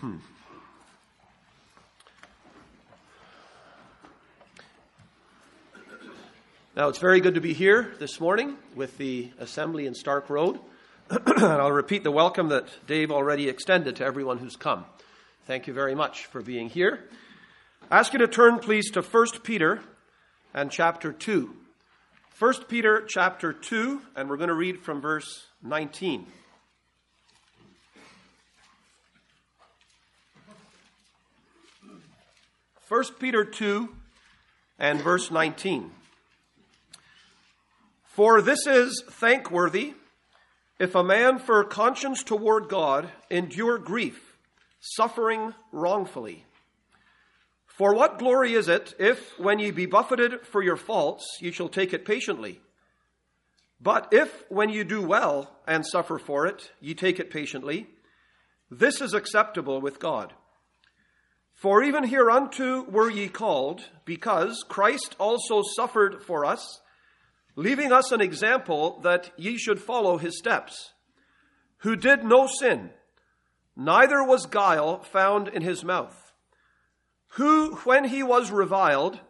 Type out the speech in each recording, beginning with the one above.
Hmm. Now, it's very good to be here this morning with the assembly in Stark Road. and I'll repeat the welcome that Dave already extended to everyone who's come. Thank you very much for being here. I ask you to turn, please, to 1 Peter and chapter 2. 1 Peter chapter 2, and we're going to read from verse 19. First Peter 2 and verse 19. For this is thankworthy if a man for conscience toward God endure grief, suffering wrongfully. For what glory is it if, when ye be buffeted for your faults, ye shall take it patiently? But if, when you do well and suffer for it, ye take it patiently, this is acceptable with God. For even hereunto were ye called, because Christ also suffered for us leaving us an example that ye should follow his steps, who did no sin, neither was guile found in his mouth, who, when he was reviled,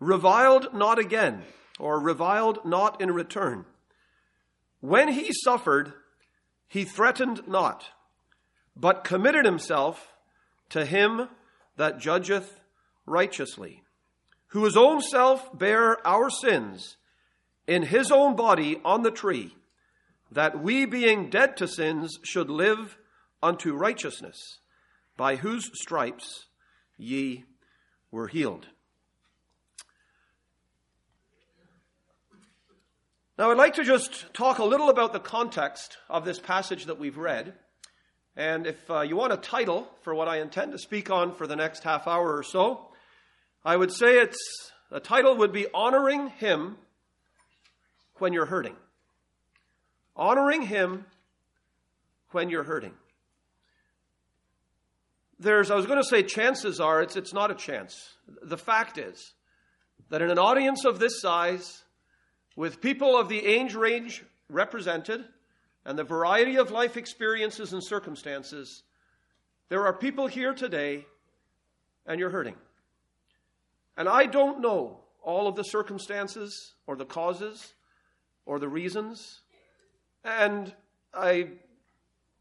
reviled not again, or reviled not in return. When he suffered, he threatened not, but committed himself to him that judgeth righteously, who his own self bare our sins in his own body on the tree, that we, being dead to sins, should live unto righteousness, by whose stripes ye were healed. Now, I'd like to just talk a little about the context of this passage that we've read. And if uh, you want a title for what I intend to speak on for the next half hour or so, I would say it's the title would be Honoring Him when you're hurting. Honoring Him when you're hurting. There's, I was going to say, chances are it's, it's not a chance. The fact is that in an audience of this size, with people of the age range represented, and the variety of life experiences and circumstances, there are people here today and you're hurting. And I don't know all of the circumstances or the causes or the reasons. And I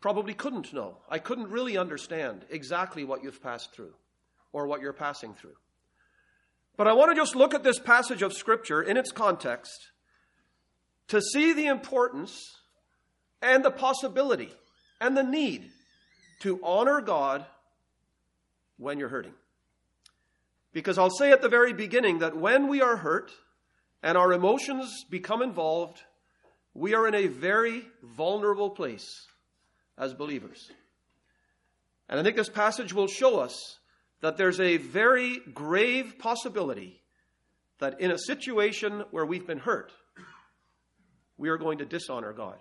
probably couldn't know. I couldn't really understand exactly what you've passed through or what you're passing through. But I want to just look at this passage of Scripture in its context to see the importance and the possibility and the need to honor God when you're hurting. Because I'll say at the very beginning that when we are hurt, and our emotions become involved, we are in a very vulnerable place as believers. And I think this passage will show us that there's a very grave possibility that in a situation where we've been hurt, we are going to dishonor God.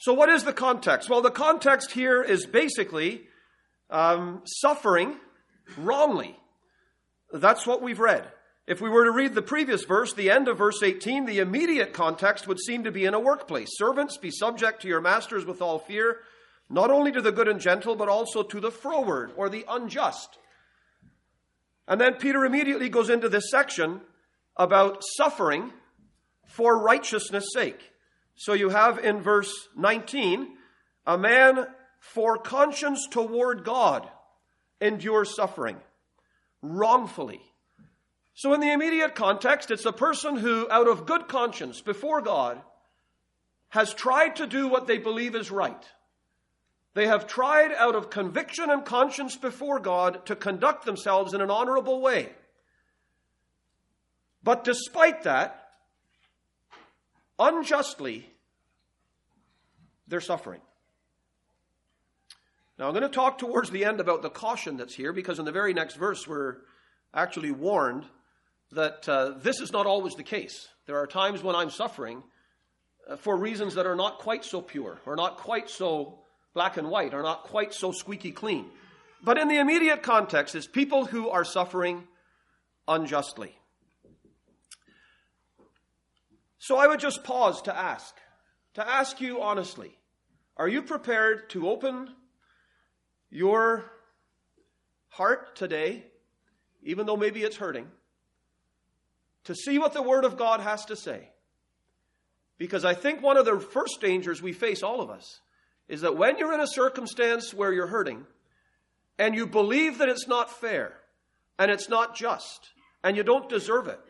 So, what is the context? Well, the context here is basically um, suffering wrongly. That's what we've read. If we were to read the previous verse, the end of verse 18, the immediate context would seem to be in a workplace. Servants, be subject to your masters with all fear, not only to the good and gentle, but also to the froward or the unjust. And then Peter immediately goes into this section about suffering for righteousness' sake. So you have in verse 19, a man for conscience toward God endures suffering wrongfully. So, in the immediate context, it's a person who, out of good conscience before God, has tried to do what they believe is right. They have tried out of conviction and conscience before God to conduct themselves in an honorable way. But despite that, unjustly, they're suffering. Now, I'm going to talk towards the end about the caution that's here because in the very next verse, we're actually warned that uh, this is not always the case. There are times when I'm suffering uh, for reasons that are not quite so pure, or not quite so black and white, or not quite so squeaky clean. But in the immediate context, is people who are suffering unjustly. So I would just pause to ask, to ask you honestly, are you prepared to open your heart today, even though maybe it's hurting, to see what the Word of God has to say. Because I think one of the first dangers we face, all of us, is that when you're in a circumstance where you're hurting and you believe that it's not fair and it's not just and you don't deserve it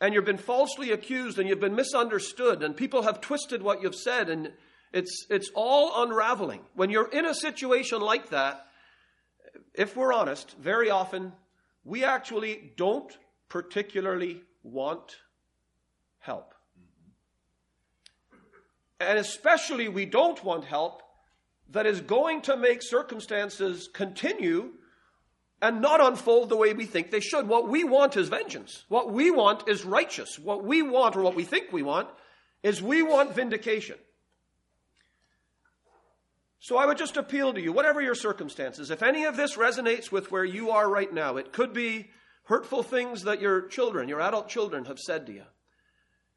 and you've been falsely accused and you've been misunderstood and people have twisted what you've said and it's, it's all unraveling. When you're in a situation like that, if we're honest, very often we actually don't particularly want help. And especially, we don't want help that is going to make circumstances continue and not unfold the way we think they should. What we want is vengeance. What we want is righteous. What we want, or what we think we want, is we want vindication. So I would just appeal to you, whatever your circumstances, if any of this resonates with where you are right now, it could be hurtful things that your children, your adult children, have said to you.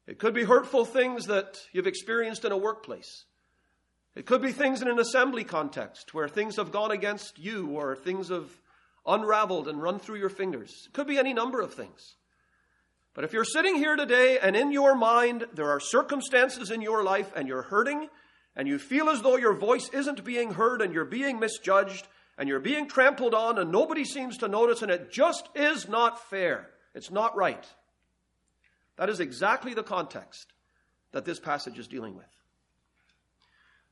It could be hurtful things that you've experienced in a workplace. It could be things in an assembly context where things have gone against you or things have unraveled and run through your fingers. It could be any number of things. But if you're sitting here today and in your mind there are circumstances in your life and you're hurting and you feel as though your voice isn't being heard and you're being misjudged and you're being trampled on and nobody seems to notice and it just is not fair, it's not right. That is exactly the context that this passage is dealing with.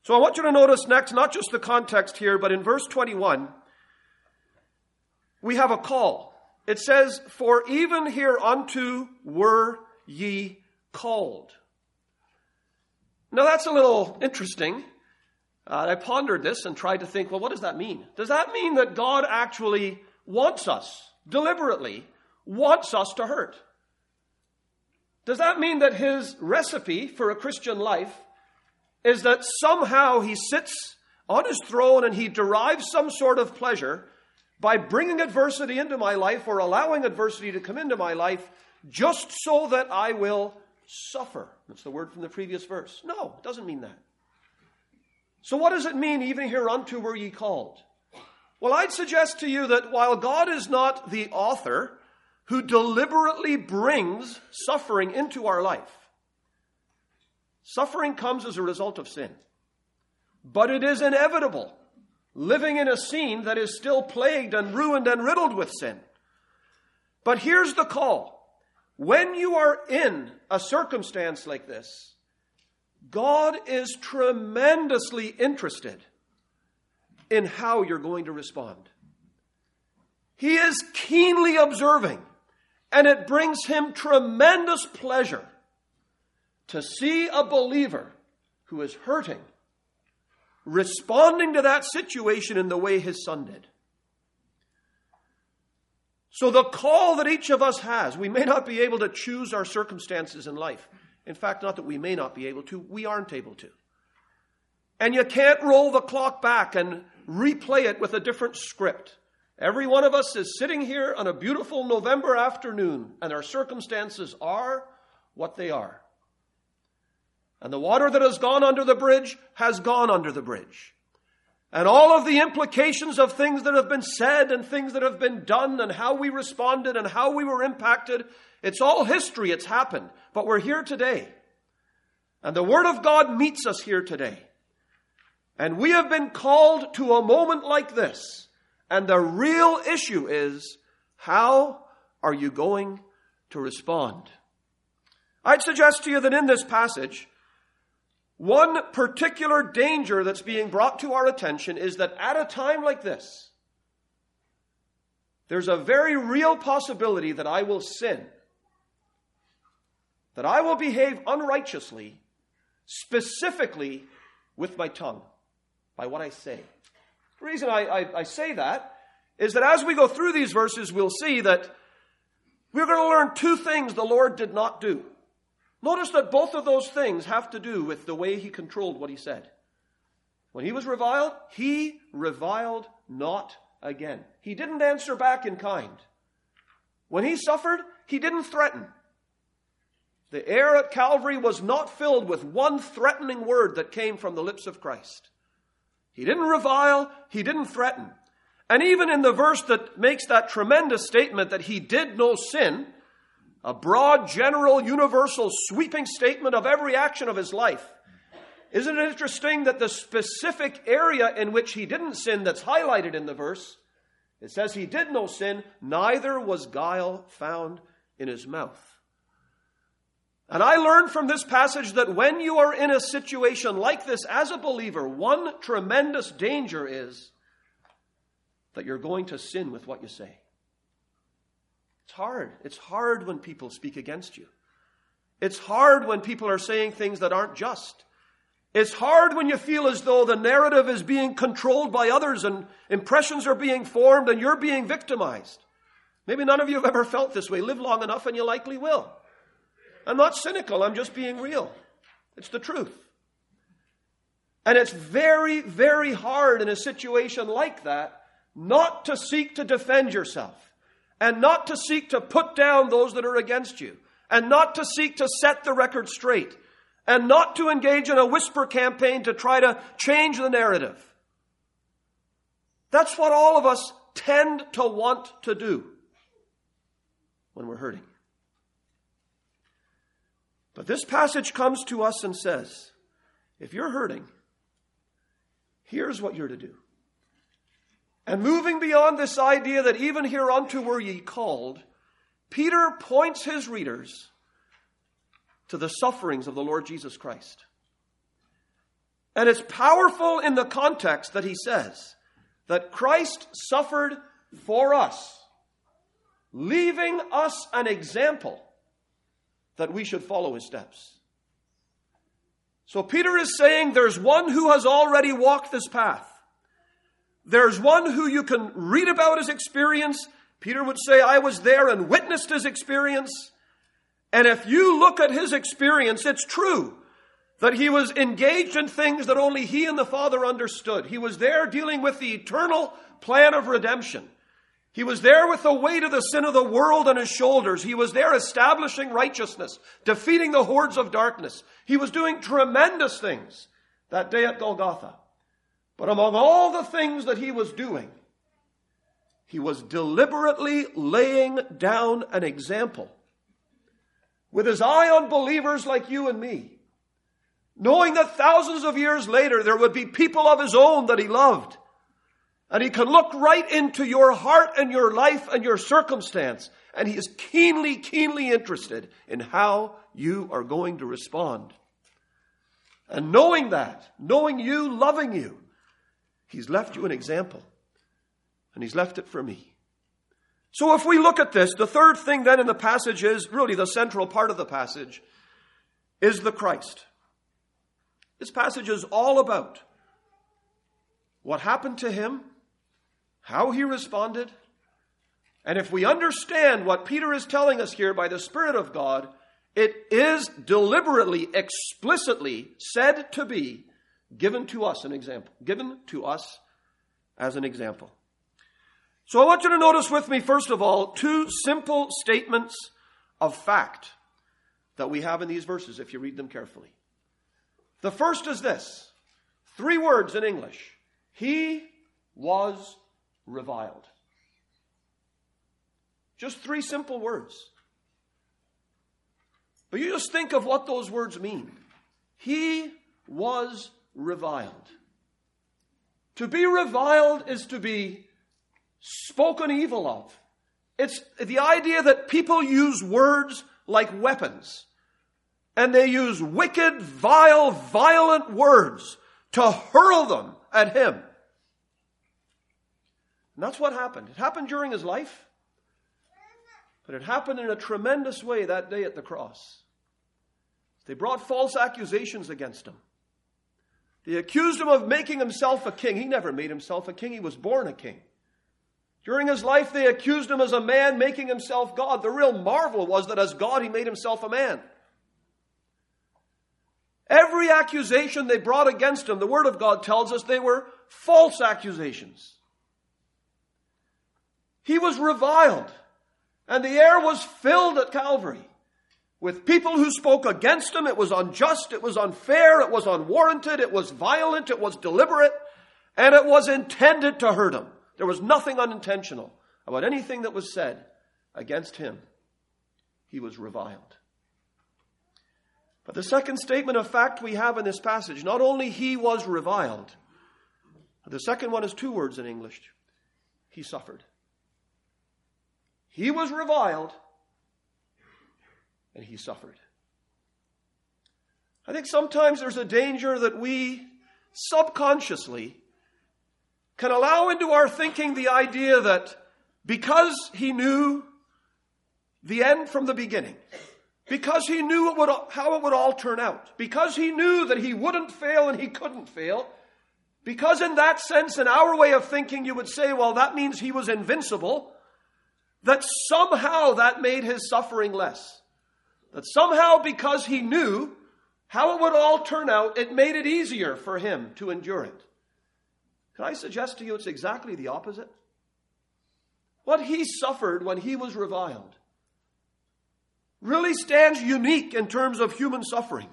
So I want you to notice next, not just the context here, but in verse 21, we have a call. It says, For even hereunto were ye called. Now that's a little interesting. Uh, I pondered this and tried to think, well, what does that mean? Does that mean that God actually wants us, deliberately, wants us to hurt? Does that mean that his recipe for a Christian life is that somehow he sits on his throne and he derives some sort of pleasure by bringing adversity into my life or allowing adversity to come into my life just so that I will suffer? That's the word from the previous verse. No, it doesn't mean that. So, what does it mean, even hereunto were ye called? Well, I'd suggest to you that while God is not the author who deliberately brings suffering into our life. Suffering comes as a result of sin, but it is inevitable living in a scene that is still plagued and ruined and riddled with sin. But here's the call when you are in a circumstance like this, God is tremendously interested in how you're going to respond. He is keenly observing and it brings him tremendous pleasure to see a believer who is hurting responding to that situation in the way his son did. So, the call that each of us has, we may not be able to choose our circumstances in life. In fact, not that we may not be able to, we aren't able to. And you can't roll the clock back and replay it with a different script. Every one of us is sitting here on a beautiful November afternoon, and our circumstances are what they are. And the water that has gone under the bridge has gone under the bridge. And all of the implications of things that have been said and things that have been done and how we responded and how we were impacted, it's all history. It's happened. But we're here today. And the Word of God meets us here today. And we have been called to a moment like this and the real issue is how are you going to respond? I'd suggest to you that in this passage, one particular danger that's being brought to our attention is that at a time like this, there's a very real possibility that I will sin, that I will behave unrighteously, specifically with my tongue, by what I say. The reason I, I, I say that is that as we go through these verses, we'll see that we're going to learn two things the Lord did not do. Notice that both of those things have to do with the way he controlled what he said. When he was reviled, he reviled not again. He didn't answer back in kind. When he suffered, he didn't threaten. The air at Calvary was not filled with one threatening word that came from the lips of Christ. He didn't revile, he didn't threaten. And even in the verse that makes that tremendous statement that he did no sin, a broad, general, universal, sweeping statement of every action of his life, isn't it interesting that the specific area in which he didn't sin that's highlighted in the verse, it says he did no sin, neither was guile found in his mouth. And I learned from this passage that when you are in a situation like this as a believer, one tremendous danger is that you're going to sin with what you say. It's hard. It's hard when people speak against you. It's hard when people are saying things that aren't just. It's hard when you feel as though the narrative is being controlled by others and impressions are being formed and you're being victimized. Maybe none of you have ever felt this way. Live long enough and you likely will. I'm not cynical, I'm just being real. It's the truth. And it's very, very hard in a situation like that not to seek to defend yourself and not to seek to put down those that are against you and not to seek to set the record straight and not to engage in a whisper campaign to try to change the narrative. That's what all of us tend to want to do when we're hurting. But this passage comes to us and says, if you're hurting, here's what you're to do. And moving beyond this idea that even hereunto were ye called, Peter points his readers to the sufferings of the Lord Jesus Christ. And it's powerful in the context that he says that Christ suffered for us, leaving us an example that we should follow his steps. So Peter is saying there's one who has already walked this path. There's one who you can read about his experience. Peter would say, I was there and witnessed his experience. And if you look at his experience, it's true that he was engaged in things that only he and the Father understood. He was there dealing with the eternal plan of redemption. He was there with the weight of the sin of the world on his shoulders. He was there establishing righteousness, defeating the hordes of darkness. He was doing tremendous things that day at Golgotha. But among all the things that he was doing, he was deliberately laying down an example with his eye on believers like you and me, knowing that thousands of years later there would be people of his own that he loved. And he can look right into your heart and your life and your circumstance. And he is keenly, keenly interested in how you are going to respond. And knowing that, knowing you, loving you, he's left you an example. And he's left it for me. So if we look at this, the third thing then in the passage is really the central part of the passage is the Christ. This passage is all about what happened to him, how he responded, and if we understand what Peter is telling us here by the Spirit of God, it is deliberately, explicitly said to be given to us an example, given to us as an example. So I want you to notice with me, first of all, two simple statements of fact that we have in these verses if you read them carefully. The first is this three words in English He was reviled. Just three simple words. But you just think of what those words mean. He was reviled. To be reviled is to be spoken evil of. It's the idea that people use words like weapons. And they use wicked, vile, violent words to hurl them at him. And that's what happened. It happened during his life, but it happened in a tremendous way that day at the cross. They brought false accusations against him. They accused him of making himself a king. He never made himself a king, he was born a king. During his life, they accused him as a man making himself God. The real marvel was that as God, he made himself a man. Every accusation they brought against him, the Word of God tells us they were false accusations. He was reviled, and the air was filled at Calvary with people who spoke against him. It was unjust, it was unfair, it was unwarranted, it was violent, it was deliberate, and it was intended to hurt him. There was nothing unintentional about anything that was said against him. He was reviled. But the second statement of fact we have in this passage, not only he was reviled, the second one is two words in English. He suffered. He was reviled and he suffered. I think sometimes there's a danger that we subconsciously can allow into our thinking the idea that because he knew the end from the beginning, because he knew it would, how it would all turn out, because he knew that he wouldn't fail and he couldn't fail, because in that sense, in our way of thinking, you would say, well, that means he was invincible, that somehow that made his suffering less. That somehow, because he knew how it would all turn out, it made it easier for him to endure it. Can I suggest to you it's exactly the opposite? What he suffered when he was reviled really stands unique in terms of human suffering.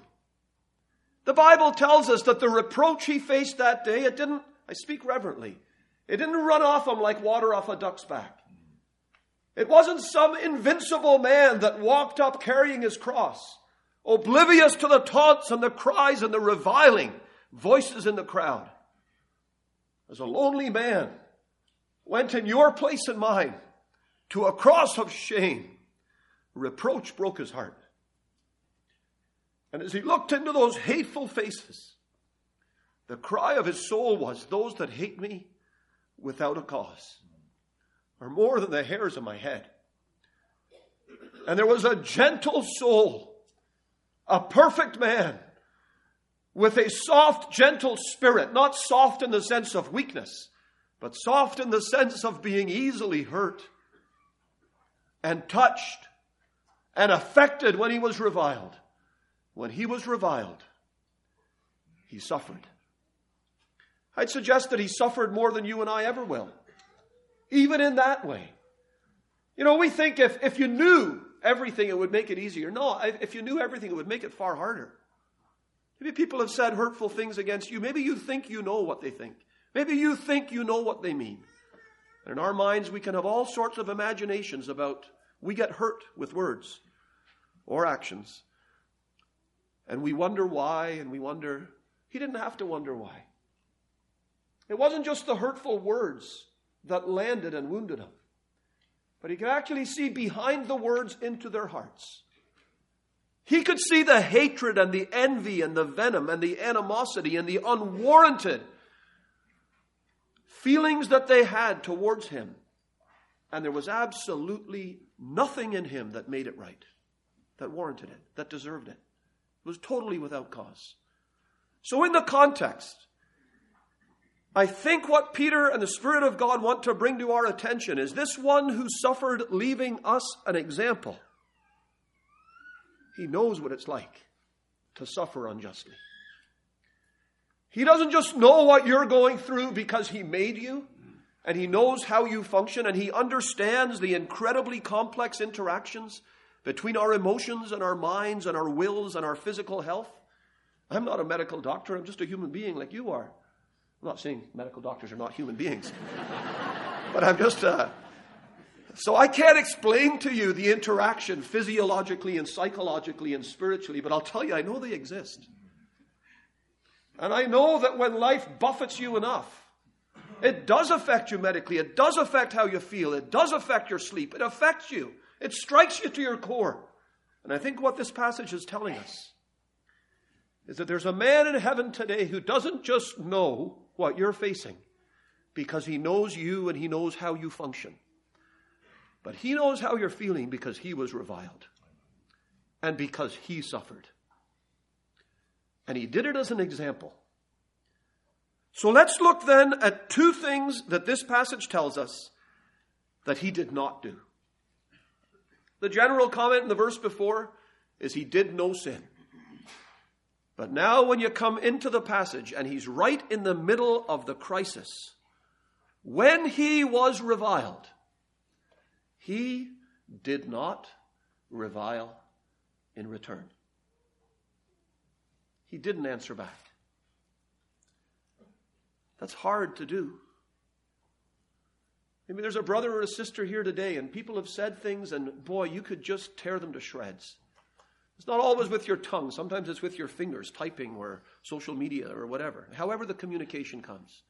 The Bible tells us that the reproach he faced that day, it didn't, I speak reverently, it didn't run off him like water off a duck's back. It wasn't some invincible man that walked up carrying his cross, oblivious to the taunts and the cries and the reviling voices in the crowd. As a lonely man went in your place and mine to a cross of shame, reproach broke his heart. And as he looked into those hateful faces, the cry of his soul was, Those that hate me without a cause are more than the hairs of my head. And there was a gentle soul, a perfect man, with a soft, gentle spirit, not soft in the sense of weakness, but soft in the sense of being easily hurt and touched and affected when he was reviled when he was reviled, he suffered. I'd suggest that he suffered more than you and I ever will, even in that way. You know, we think if, if you knew everything, it would make it easier. No, if you knew everything, it would make it far harder. Maybe people have said hurtful things against you. Maybe you think you know what they think. Maybe you think you know what they mean. And in our minds, we can have all sorts of imaginations about we get hurt with words or actions. And we wonder why, and we wonder. He didn't have to wonder why. It wasn't just the hurtful words that landed and wounded him, but he could actually see behind the words into their hearts. He could see the hatred and the envy and the venom and the animosity and the unwarranted feelings that they had towards him. And there was absolutely nothing in him that made it right, that warranted it, that deserved it. It was totally without cause. So, in the context, I think what Peter and the Spirit of God want to bring to our attention is this one who suffered, leaving us an example. He knows what it's like to suffer unjustly. He doesn't just know what you're going through because He made you and He knows how you function and He understands the incredibly complex interactions between our emotions and our minds and our wills and our physical health. I'm not a medical doctor, I'm just a human being like you are. I'm not saying medical doctors are not human beings, but I'm just. Uh, so I can't explain to you the interaction physiologically and psychologically and spiritually, but I'll tell you, I know they exist. And I know that when life buffets you enough, it does affect you medically. It does affect how you feel. It does affect your sleep. It affects you. It strikes you to your core. And I think what this passage is telling us is that there's a man in heaven today who doesn't just know what you're facing because he knows you and he knows how you function, but he knows how you're feeling because he was reviled and because he suffered. And he did it as an example. So let's look then at two things that this passage tells us that he did not do. The general comment in the verse before is he did no sin. But now, when you come into the passage and he's right in the middle of the crisis, when he was reviled, he did not revile in return. He didn't answer back. That's hard to do. Maybe there's a brother or a sister here today, and people have said things, and boy, you could just tear them to shreds. It's not always with your tongue, sometimes it's with your fingers, typing or social media or whatever, however the communication comes.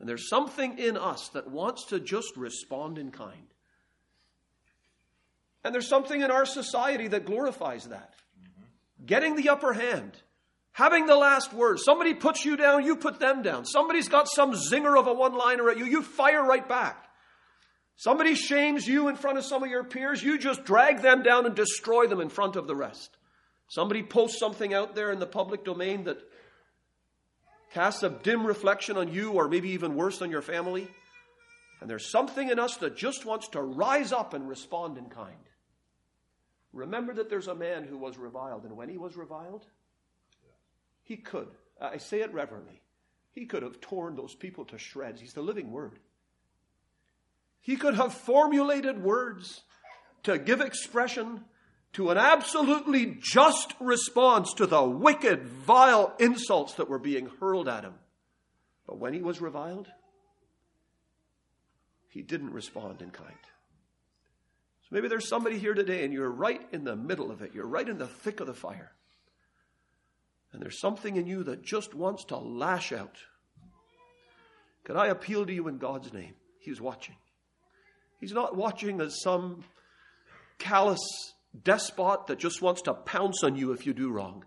And there's something in us that wants to just respond in kind. And there's something in our society that glorifies that. Mm-hmm. Getting the upper hand, having the last word. Somebody puts you down, you put them down. Somebody's got some zinger of a one liner at you, you fire right back. Somebody shames you in front of some of your peers, you just drag them down and destroy them in front of the rest. Somebody posts something out there in the public domain that casts a dim reflection on you, or maybe even worse, on your family. And there's something in us that just wants to rise up and respond in kind. Remember that there's a man who was reviled, and when he was reviled, he could, I say it reverently, he could have torn those people to shreds. He's the living word. He could have formulated words to give expression to an absolutely just response to the wicked, vile insults that were being hurled at him. But when he was reviled, he didn't respond in kind. So maybe there's somebody here today and you're right in the middle of it. You're right in the thick of the fire. And there's something in you that just wants to lash out. Could I appeal to you in God's name? He's watching. He's not watching as some callous despot that just wants to pounce on you if you do wrong.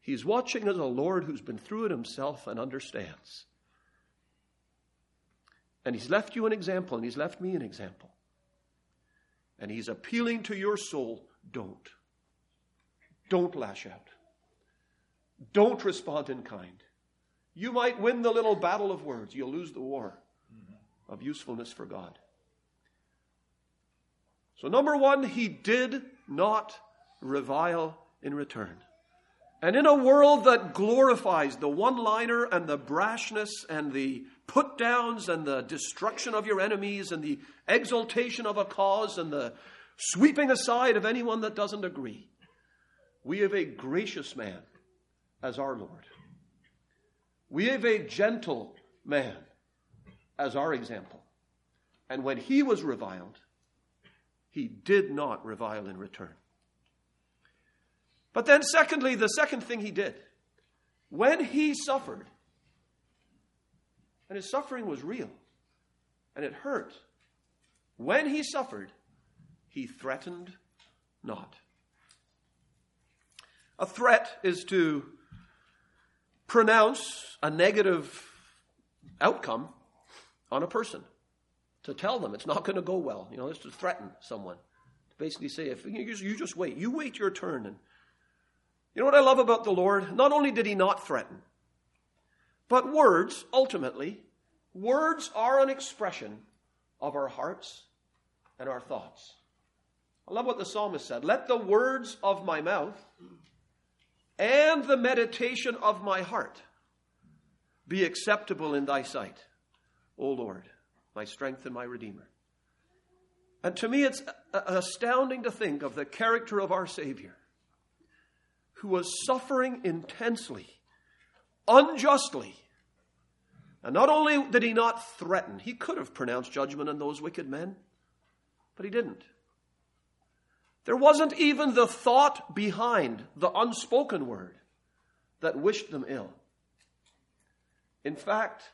He's watching as a Lord who's been through it himself and understands. And he's left you an example, and he's left me an example. And he's appealing to your soul don't. Don't lash out. Don't respond in kind. You might win the little battle of words, you'll lose the war of usefulness for God. So, number one, he did not revile in return. And in a world that glorifies the one liner and the brashness and the put downs and the destruction of your enemies and the exaltation of a cause and the sweeping aside of anyone that doesn't agree, we have a gracious man as our Lord. We have a gentle man as our example. And when he was reviled, he did not revile in return. But then, secondly, the second thing he did, when he suffered, and his suffering was real, and it hurt, when he suffered, he threatened not. A threat is to pronounce a negative outcome on a person to tell them it's not going to go well. You know, it's to threaten someone. To basically say, if you just, you just wait, you wait your turn. And you know what I love about the Lord? Not only did he not threaten, but words, ultimately, words are an expression of our hearts and our thoughts. I love what the psalmist said. Let the words of my mouth and the meditation of my heart be acceptable in thy sight, O Lord, my strength and my Redeemer. And to me, it's astounding to think of the character of our Savior, who was suffering intensely, unjustly. And not only did he not threaten, he could have pronounced judgment on those wicked men, but he didn't. There wasn't even the thought behind the unspoken word that wished them ill. In fact,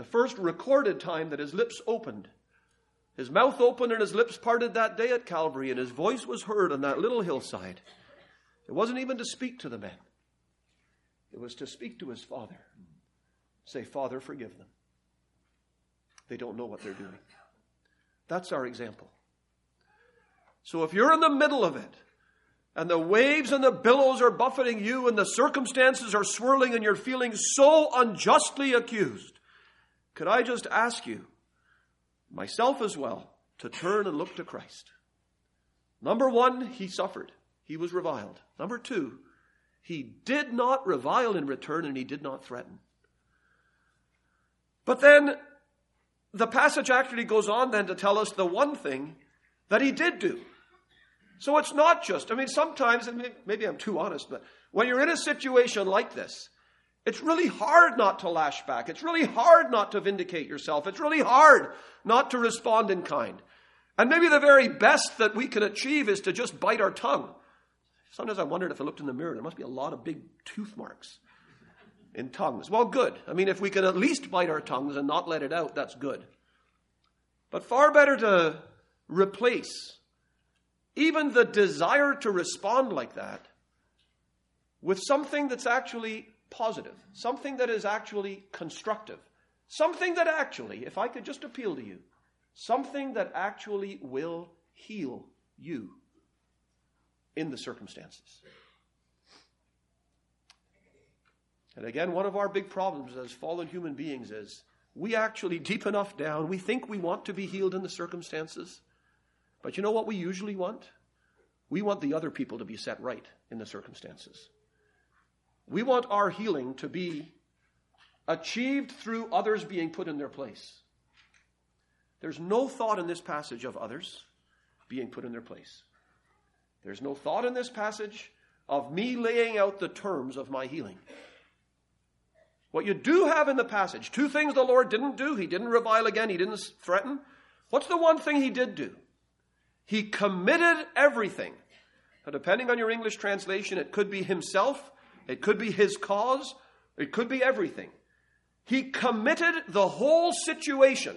the first recorded time that his lips opened. His mouth opened and his lips parted that day at Calvary, and his voice was heard on that little hillside. It wasn't even to speak to the men, it was to speak to his father. Say, Father, forgive them. They don't know what they're doing. That's our example. So if you're in the middle of it, and the waves and the billows are buffeting you, and the circumstances are swirling, and you're feeling so unjustly accused, could I just ask you, myself as well, to turn and look to Christ? Number one, he suffered. He was reviled. Number two, he did not revile in return and he did not threaten. But then the passage actually goes on then to tell us the one thing that he did do. So it's not just, I mean, sometimes, and maybe I'm too honest, but when you're in a situation like this, It's really hard not to lash back. It's really hard not to vindicate yourself. It's really hard not to respond in kind. And maybe the very best that we can achieve is to just bite our tongue. Sometimes I wondered if I looked in the mirror, there must be a lot of big tooth marks in tongues. Well, good. I mean, if we can at least bite our tongues and not let it out, that's good. But far better to replace even the desire to respond like that with something that's actually positive, something that is actually constructive, something that actually, if I could just appeal to you, something that actually will heal you in the circumstances. And again, one of our big problems as fallen human beings is we actually, deep enough down, we think we want to be healed in the circumstances. But you know what we usually want? We want the other people to be set right in the circumstances. We want our healing to be achieved through others being put in their place. There's no thought in this passage of others being put in their place. There's no thought in this passage of me laying out the terms of my healing. What you do have in the passage, two things the Lord didn't do. He didn't revile again, He didn't threaten. What's the one thing He did do? He committed everything. Now, depending on your English translation, it could be Himself, it could be His cause, it could be everything. He committed the whole situation,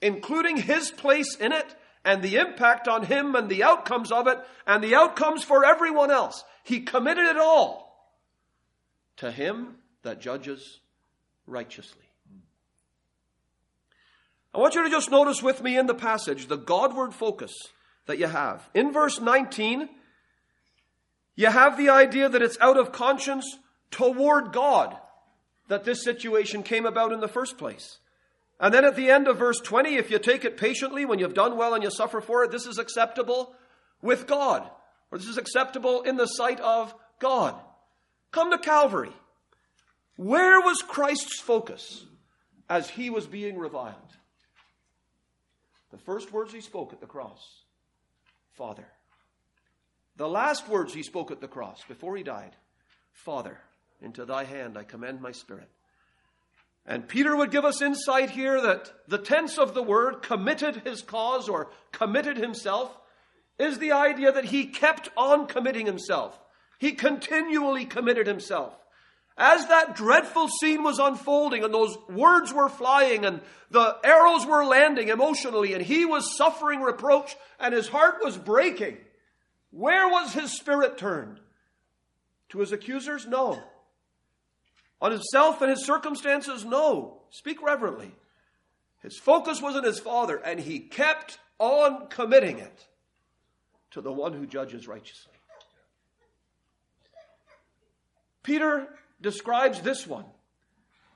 including His place in it and the impact on Him and the outcomes of it and the outcomes for everyone else. He committed it all to Him that judges righteously. I want you to just notice with me in the passage the Godward focus that you have. In verse 19, you have the idea that it's out of conscience toward God that this situation came about in the first place. And then at the end of verse 20, if you take it patiently, when you've done well and you suffer for it, this is acceptable with God, or this is acceptable in the sight of God. Come to Calvary. Where was Christ's focus as he was being reviled? The first words he spoke at the cross Father. The last words he spoke at the cross before he died Father, into thy hand I commend my spirit. And Peter would give us insight here that the tense of the word committed his cause or committed himself is the idea that he kept on committing himself. He continually committed himself. As that dreadful scene was unfolding and those words were flying and the arrows were landing emotionally and he was suffering reproach and his heart was breaking, where was his spirit turned? To his accusers? No. On himself and his circumstances? No. Speak reverently. His focus was on his Father and he kept on committing it to the one who judges righteously. Peter describes this one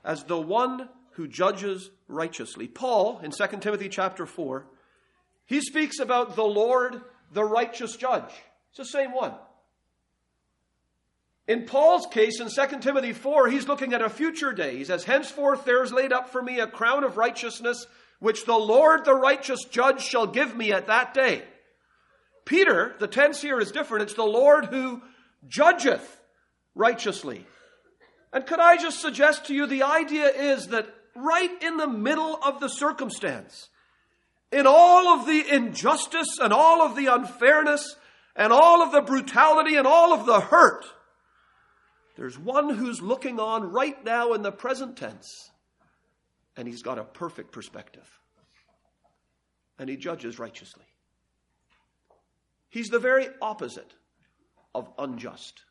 as the one who judges righteously. Paul, in 2 Timothy chapter 4, he speaks about the Lord, the righteous judge. It's the same one. In Paul's case, in 2 Timothy 4, he's looking at a future day. He says, Henceforth there is laid up for me a crown of righteousness, which the Lord, the righteous judge, shall give me at that day. Peter, the tense here is different. It's the Lord who judgeth righteously. And could I just suggest to you the idea is that right in the middle of the circumstance, in all of the injustice and all of the unfairness and all of the brutality and all of the hurt, there's one who's looking on right now in the present tense, and he's got a perfect perspective. And he judges righteously. He's the very opposite of unjust.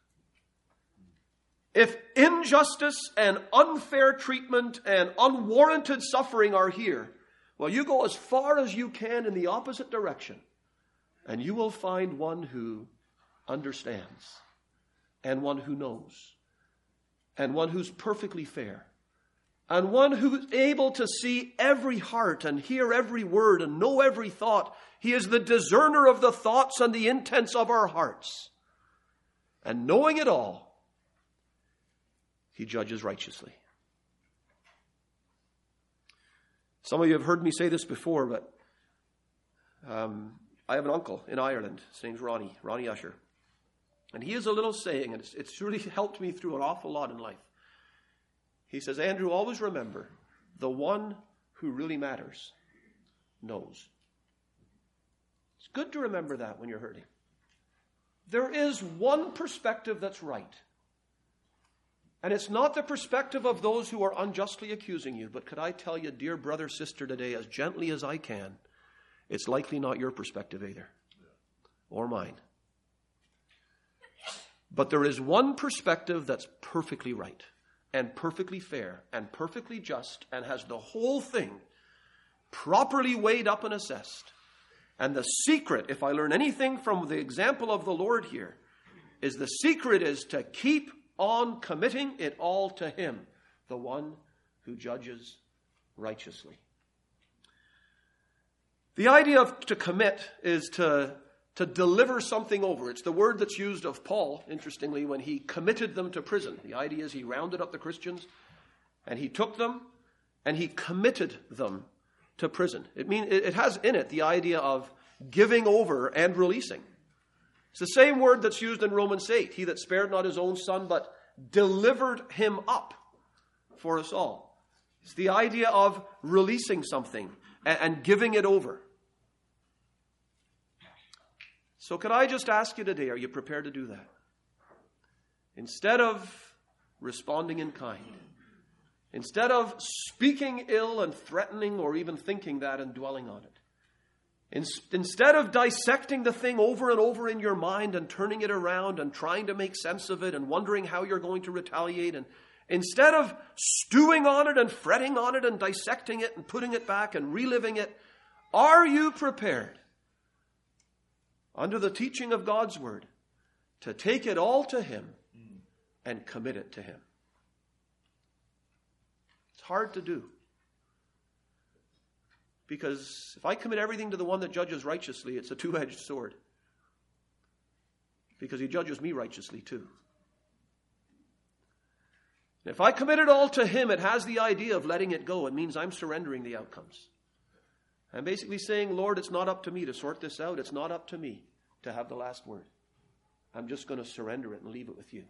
If injustice and unfair treatment and unwarranted suffering are here, well, you go as far as you can in the opposite direction, and you will find one who understands, and one who knows, and one who's perfectly fair, and one who's able to see every heart and hear every word and know every thought. He is the discerner of the thoughts and the intents of our hearts. And knowing it all, he judges righteously. Some of you have heard me say this before, but um, I have an uncle in Ireland. His name's Ronnie, Ronnie Usher. And he has a little saying, and it's, it's really helped me through an awful lot in life. He says, Andrew, always remember the one who really matters knows. It's good to remember that when you're hurting. There is one perspective that's right. And it's not the perspective of those who are unjustly accusing you, but could I tell you, dear brother, sister, today, as gently as I can, it's likely not your perspective either, or mine. But there is one perspective that's perfectly right, and perfectly fair, and perfectly just, and has the whole thing properly weighed up and assessed. And the secret, if I learn anything from the example of the Lord here, is the secret is to keep on committing it all to Him, the one who judges righteously. The idea of to commit is to, to deliver something over. It's the word that's used of Paul, interestingly, when he committed them to prison. The idea is he rounded up the Christians and he took them and he committed them to prison. It, mean, it has in it the idea of giving over and releasing. It's the same word that's used in Romans 8 He that spared not his own son, but delivered him up for us all. It's the idea of releasing something and, giving it over. So, could I just ask you today, are you prepared to do that? Instead of responding in kind, instead of speaking ill and threatening or even thinking that and dwelling on it, Instead of dissecting the thing over and over in your mind and turning it around and trying to make sense of it and wondering how you're going to retaliate, and instead of stewing on it and fretting on it and dissecting it and putting it back and reliving it, are you prepared, under the teaching of God's Word, to take it all to Him and commit it to Him? It's hard to do. Because if I commit everything to the one that judges righteously, it's a two edged sword. Because he judges me righteously too. if I commit it all to him, it has the idea of letting it go. It means I'm surrendering the outcomes. I'm basically saying, Lord, it's not up to me to sort this out. It's not up to me to have the last word. I'm just going to surrender it and leave it with you.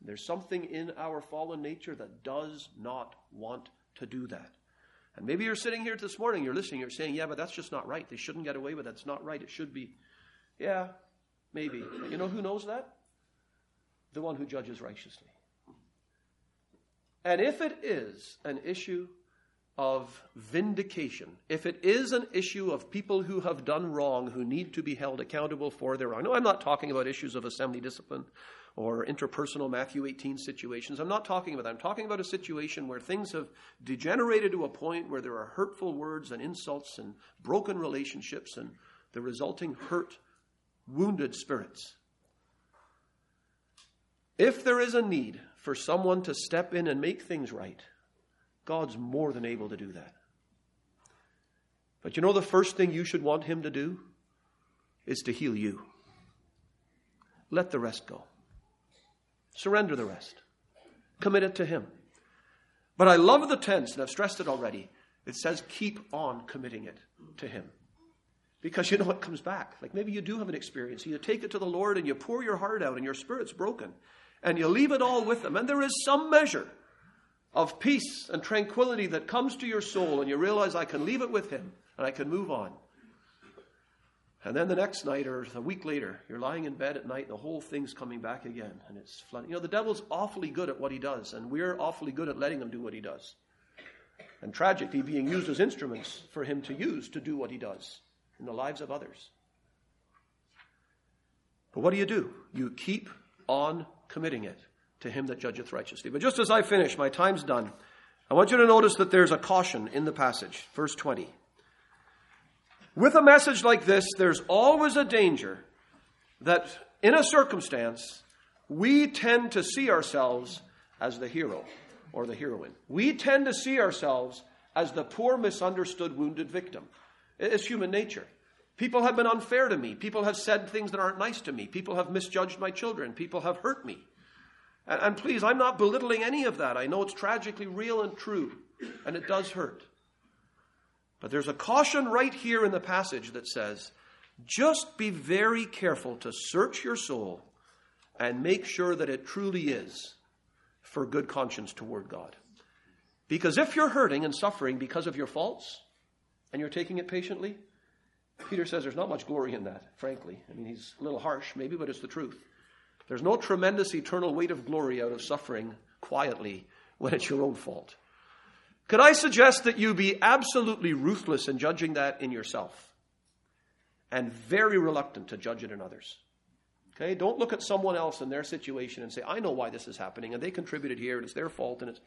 There's something in our fallen nature that does not want to do that. And maybe you're sitting here this morning, you're listening, you're saying, yeah, but that's just not right. They shouldn't get away with that. It's not right. It should be. Yeah, maybe. But you know who knows that? The one who judges righteously. And if it is an issue of vindication, if it is an issue of people who have done wrong who need to be held accountable for their wrong, no, I'm not talking about issues of assembly discipline or interpersonal Matthew 18 situations. I'm not talking about that. I'm talking about a situation where things have degenerated to a point where there are hurtful words and insults and broken relationships and the resulting hurt, wounded spirits. If there is a need for someone to step in and make things right, God's more than able to do that. But you know the first thing you should want Him to do is to heal you. Let the rest go. Surrender the rest. Commit it to Him. But I love the tense, and I've stressed it already. It says, keep on committing it to Him. Because you know it comes back. Like maybe you do have an experience. You take it to the Lord and you pour your heart out and your spirit's broken. And you leave it all with Him. And there is some measure of peace and tranquility that comes to your soul. And you realize, I can leave it with Him and I can move on. And then the next night or a week later, you're lying in bed at night, and the whole thing's coming back again, and it's flooding. You know, the devil's awfully good at what he does, and we're awfully good at letting him do what he does. And tragically, being used as instruments for him to use to do what he does in the lives of others. But what do you do? You keep on committing it to him that judgeth righteously. But just as I finish, my time's done. I want you to notice that there's a caution in the passage, verse 20. With a message like this, there's always a danger that in a circumstance, we tend to see ourselves as the hero or the heroine. We tend to see ourselves as the poor, misunderstood, wounded victim. It's human nature. People have been unfair to me. People have said things that aren't nice to me. People have misjudged my children. People have hurt me. And, please, I'm not belittling any of that. I know it's tragically real and true, and it does hurt. But there's a caution right here in the passage that says, just be very careful to search your soul and make sure that it truly is for good conscience toward God. Because if you're hurting and suffering because of your faults and you're taking it patiently, Peter says there's not much glory in that, frankly. I mean, he's a little harsh, maybe, but it's the truth. There's no tremendous eternal weight of glory out of suffering quietly when it's your own fault. Could I suggest that you be absolutely ruthless in judging that in yourself and very reluctant to judge it in others? Okay, don't look at someone else in their situation and say, I know why this is happening, and they contributed here, and it's their fault, and it's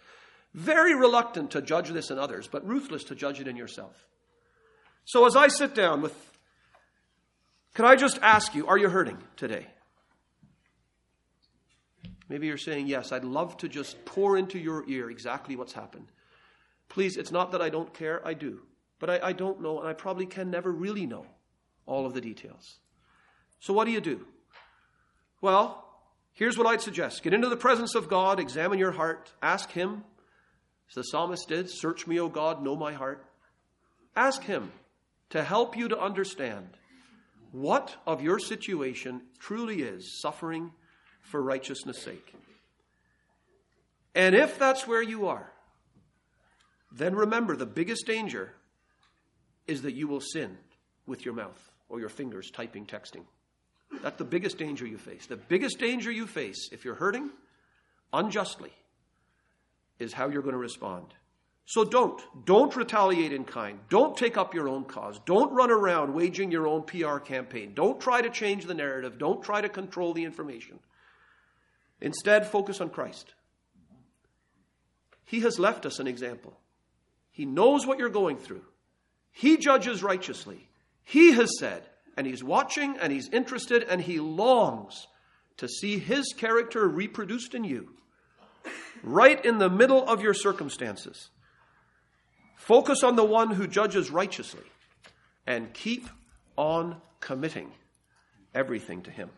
very reluctant to judge this in others, but ruthless to judge it in yourself. So as I sit down with, can I just ask you, are you hurting today? Maybe you're saying, Yes, I'd love to just pour into your ear exactly what's happened. Please, it's not that I don't care, I do. But I, I don't know, and I probably can never really know all of the details. So, what do you do? Well, here's what I'd suggest get into the presence of God, examine your heart, ask Him, as the psalmist did Search me, O God, know my heart. Ask Him to help you to understand what of your situation truly is suffering for righteousness' sake. And if that's where you are, then remember the biggest danger is that you will sin with your mouth or your fingers typing, texting. That's the biggest danger you face. The biggest danger you face if you're hurting unjustly is how you're going to respond. So don't. Don't retaliate in kind. Don't take up your own cause. Don't run around waging your own PR campaign. Don't try to change the narrative. Don't try to control the information. Instead, focus on Christ. He has left us an example. He knows what you're going through. He judges righteously. He has said, and He's watching and He's interested and He longs to see His character reproduced in you, right in the middle of your circumstances. Focus on the one who judges righteously and keep on committing everything to Him.